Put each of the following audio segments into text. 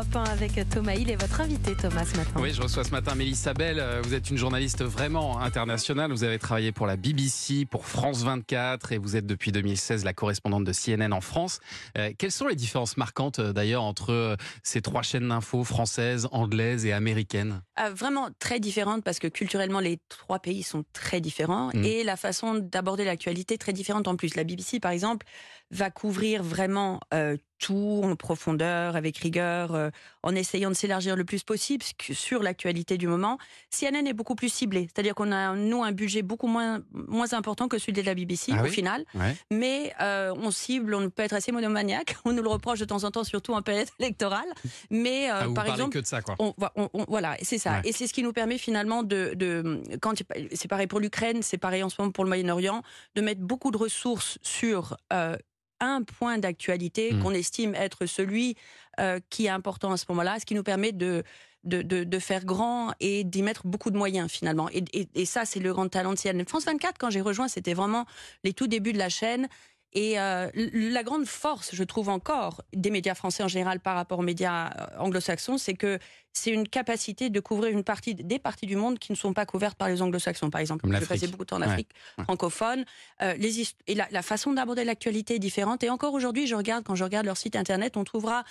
Europe 1 avec Thomas Hill et votre invité Thomas ce matin. Oui, je reçois ce matin Mélissa Bell. Vous êtes une journaliste vraiment internationale. Vous avez travaillé pour la BBC, pour France 24 et vous êtes depuis 2016 la correspondante de CNN en France. Euh, quelles sont les différences marquantes euh, d'ailleurs entre euh, ces trois chaînes d'infos françaises, anglaises et américaines? Vraiment très différentes parce que culturellement les trois pays sont très différents Mm. et la façon d'aborder l'actualité très différente en plus. La BBC par exemple va couvrir vraiment euh, tout en profondeur, avec rigueur, euh, en essayant de s'élargir le plus possible sur l'actualité du moment. CNN est beaucoup plus ciblé, c'est-à-dire qu'on a nous un budget beaucoup moins moins important que celui de la BBC Ah au oui? final, Ouais. mais euh, on cible, on peut être assez monomaniaque, on nous le reproche de temps en temps, surtout en période électorale. Mais euh, Ah, vous par exemple, que de ça, quoi. on, on- on- voilà, c'est ça. Ouais. Et c'est ce qui nous permet finalement de, de quand c'est pareil pour l'Ukraine, c'est pareil en ce moment pour le Moyen-Orient, de mettre beaucoup de ressources sur euh, un point d'actualité Mm. qu'on estime être celui euh, qui est important à ce moment-là, ce qui nous permet de de, de, de faire grand et d'y mettre beaucoup de moyens finalement. Et, et- et ça, c'est le grand talent de CNN. France 24, quand j'ai rejoint, c'était vraiment les tout débuts de la chaîne. Et euh, la grande force, je trouve encore, des médias français en général par rapport aux médias euh, anglo-saxons, c'est que c'est une capacité de couvrir une partie des parties du monde qui ne sont pas couvertes par les anglo-saxons, par exemple. L'Afrique. passé beaucoup de temps en. Afrique Ouais. francophone. Euh, les et la, la façon d'aborder l'actualité est différente. Et encore aujourd'hui, je regarde quand je regarde leur site internet, on trouvera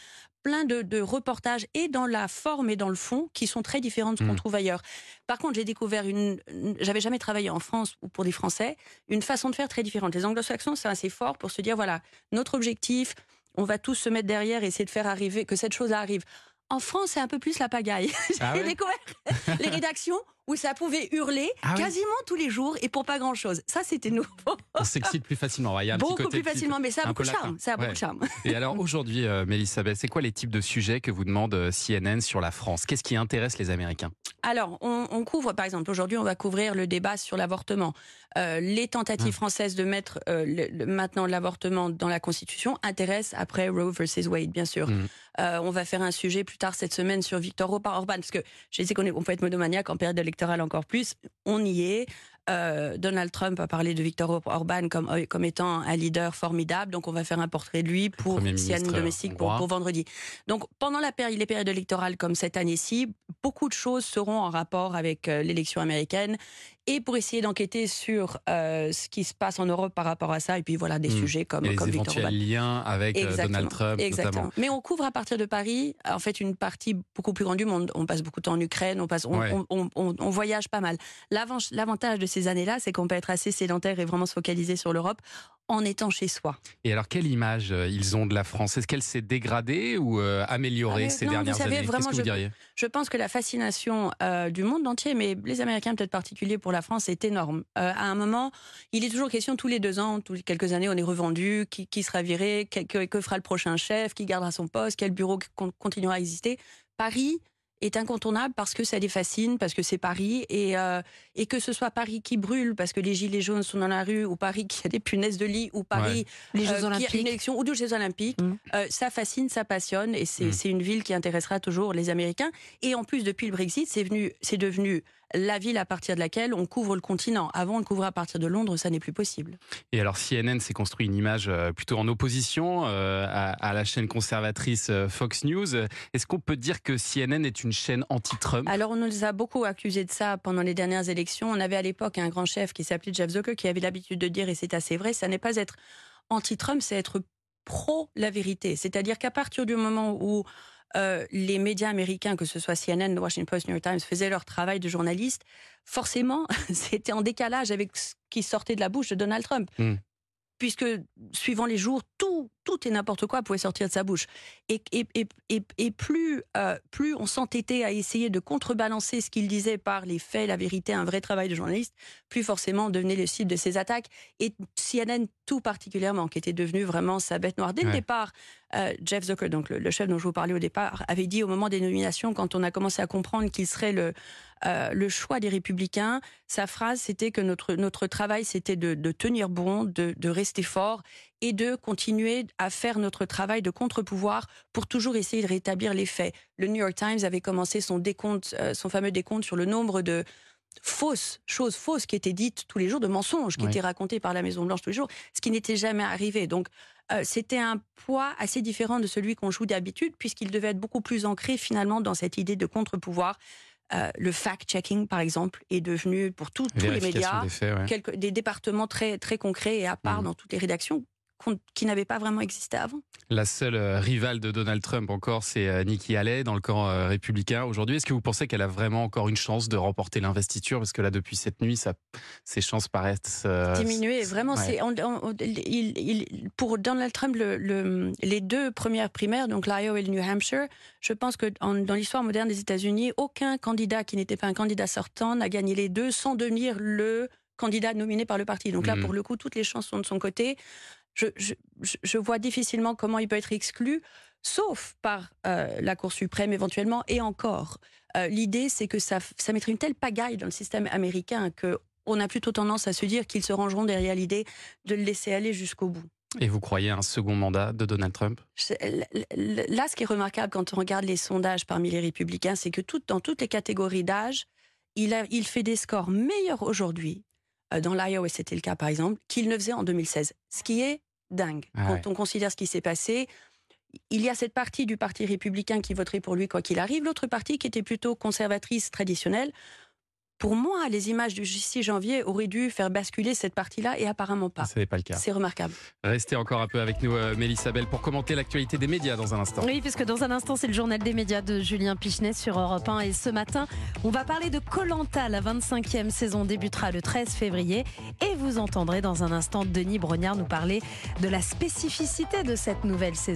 plein de, de reportages et dans la forme et dans le fond qui sont très différents de ce qu'on Mm. trouve ailleurs. Par contre, j'ai découvert une, une- j'avais jamais travaillé en France ou pour des Français, une façon de faire très différente. Les anglo-saxons, c'est assez fort pour se dire voilà, notre objectif, on va tous se mettre derrière et essayer de faire arriver que cette chose arrive. En France, c'est un peu plus la pagaille. Ah J'ai ouais? découvert les rédactions où ça pouvait hurler Ah oui. quasiment tous les jours et pour pas grand chose. Ça, c'était nouveau. On s'excite plus facilement. Il y a un petit Beaucoup côté plus petit- facilement, mais ça a beaucoup de charme. Ça a beaucoup Ouais. de charme. Et alors aujourd'hui, euh, Mélissa c'est quoi les types de sujets que vous demande euh, CNN sur la France? Qu'est-ce qui intéresse les Américains? Alors, on, on couvre, par exemple, aujourd'hui, on va couvrir le débat sur l'avortement. Euh, les tentatives Ah. françaises de mettre euh, le- le- maintenant l'avortement dans la Constitution intéressent après Roe versus Wade, bien sûr. Euh, on va faire un sujet plus tard cette semaine sur Victor Orban, parce que je sais qu'on est- être monomaniaque en période électorale encore plus. On y est. Euh, Donald Trump a parlé de Victor Orban comme, euh, comme étant un leader formidable, donc on va faire un portrait de lui pour CNN ministre, domestique pour, pour vendredi. Donc pendant la les périodes électorales comme cette année-ci, beaucoup de choses seront en rapport avec euh, l'élection américaine et pour essayer d'enquêter sur euh, ce qui se passe en Europe par rapport à ça et puis voilà des Hmm. sujets comme, Et les comme Victor éventuels Orban. liens avec euh, Exactement. Donald Trump Exactement. notamment. Mais on couvre à partir de Paris, en fait, une partie beaucoup plus grande du monde. On passe beaucoup de temps en Ukraine, on, passe, on, Ouais. on- on- on- on voyage pas mal. L'avan- L'avantage de ces années-là, c'est qu'on peut être assez sédentaire et vraiment se focaliser sur l'Europe en étant chez soi. Et alors quelle image euh, ils ont de la France? Est-ce qu'elle s'est dégradée ou euh, améliorée Ah ces non, vous dernières savez, années? Vraiment, que vous je- diriez? Je pense que la fascination euh, du monde entier, mais les Américains peut-être particulier pour la France, est énorme. Euh, à un moment, il est toujours question tous les deux ans, tous les quelques années, on est revendu, qui, qui sera viré, que, que- que fera le prochain chef, qui gardera son poste, quel bureau con- continuera à exister? Paris est incontournable parce que ça les fascine, parce que c'est Paris, et, euh, et que ce soit Paris qui brûle parce que les gilets jaunes sont dans la rue, ou Paris qui a des punaises de lit, ou Paris Les Jeux euh, qui a une Olympiques. élection ou deux Jeux Olympiques. Mm. Euh, ça fascine, ça passionne et c'est Mm. c'est une ville qui intéressera toujours les Américains. Et en plus, depuis le Brexit, c'est venu, c'est devenu la ville à partir de laquelle on couvre le continent. Avant, on le couvrait à partir de Londres, ça n'est plus possible. Et alors CNN s'est construit une image euh, plutôt en opposition euh, à, la chaîne conservatrice euh, Fox News. Est-ce qu'on peut dire que CNN est une chaîne anti-Trump? Alors, on nous a beaucoup accusé de ça pendant les dernières élections. On avait à l'époque un grand chef qui s'appelait Jeff Zucker qui avait l'habitude de dire, et c'est assez vrai, ça n'est pas être anti-Trump, c'est être pro la vérité. C'est-à-dire qu'à partir du moment où euh, les médias américains, que ce soit CNN, The Washington Post, New York Times, faisaient leur travail de journaliste, forcément, c'était en décalage avec ce qui sortait de la bouche de Donald Trump. Mm. Puisque, suivant les jours, tout, tout et n'importe quoi pouvait sortir de sa bouche. Et, et, et, et, et plus, euh, plus on s'entêtait à essayer de contrebalancer ce qu'il disait par les faits, la vérité, un vrai travail de journaliste, plus forcément on devenait le cible de ses attaques. Et CNN tout particulièrement, qui était devenu vraiment sa bête noire. Dès le départ, euh, Jeff Zucker, donc le, le chef dont je vous parlais au départ, avait dit au moment des nominations, quand on a commencé à comprendre qu'il serait le, euh, le choix des républicains, sa phrase c'était que notre, notre travail c'était de, de tenir bon, de, de rester fort et de continuer à faire notre travail de contre-pouvoir pour toujours essayer de rétablir les faits. Le New York Times avait commencé son décompte, euh, son fameux décompte sur le nombre de fausses choses fausses qui étaient dites tous les jours, de mensonges qui Oui. étaient racontés par la Maison Blanche tous les jours, ce qui n'était jamais arrivé. Donc euh, c'était un poids assez différent de celui qu'on joue d'habitude, puisqu'il devait être beaucoup plus ancré finalement dans cette idée de contre-pouvoir. Euh, le fact-checking, par exemple, est devenu pour tous les médias des, des départements très, très concrets et à part mmh. dans toutes les rédactions qui n'avait pas vraiment existé avant. La seule euh, rivale de Donald Trump encore, c'est euh, Nikki Haley dans le camp euh, républicain aujourd'hui. Est-ce que vous pensez qu'elle a vraiment encore une chance de remporter l'investiture? Parce que là, depuis cette nuit, ça, ses chances paraissent diminuer. Vraiment, c'est pour Donald Trump, le, les deux premières primaires, donc l'Iowa et le New Hampshire, je pense que dans l'histoire moderne des États-Unis, aucun candidat qui n'était pas un candidat sortant n'a gagné les deux sans devenir le candidat nominé par le parti. Donc là, hmm. pour le coup, toutes les chances sont de son côté je, vois difficilement comment il peut être exclu, sauf par euh, la Cour suprême éventuellement, et encore. Euh, l'idée, c'est que ça, ça mettrait une telle pagaille dans le système américain que on a plutôt tendance à se dire qu'ils se rangeront derrière l'idée de le laisser aller jusqu'au bout. Et vous croyez à un second mandat de Donald Trump? Là, ce qui est remarquable quand on regarde les sondages parmi les républicains, c'est que tout, dans toutes les catégories d'âge, il, il fait des scores meilleurs aujourd'hui euh, dans l'Iowa, c'était le cas par exemple, qu'il ne faisait en 2016. Ce qui est dingue. Ah Quand on considère ce qui s'est passé, il y a cette partie du Parti républicain qui voterait pour lui quoi qu'il arrive, l'autre partie qui était plutôt conservatrice, traditionnelle. Pour moi, les images du 6 janvier auraient dû faire basculer cette partie-là et apparemment pas. Ce n'est pas le cas. C'est remarquable. Restez encore un peu avec nous, euh, Mélissa Bell, pour commenter l'actualité des médias dans un instant. Oui, puisque dans un instant, c'est le journal des médias de Julien Pichenet sur Europe 1. Et ce matin, on va parler de Colanta. La 25e saison débutera le 13 février. Et vous entendrez dans un instant Denis Brognard nous parler de la spécificité de cette nouvelle saison.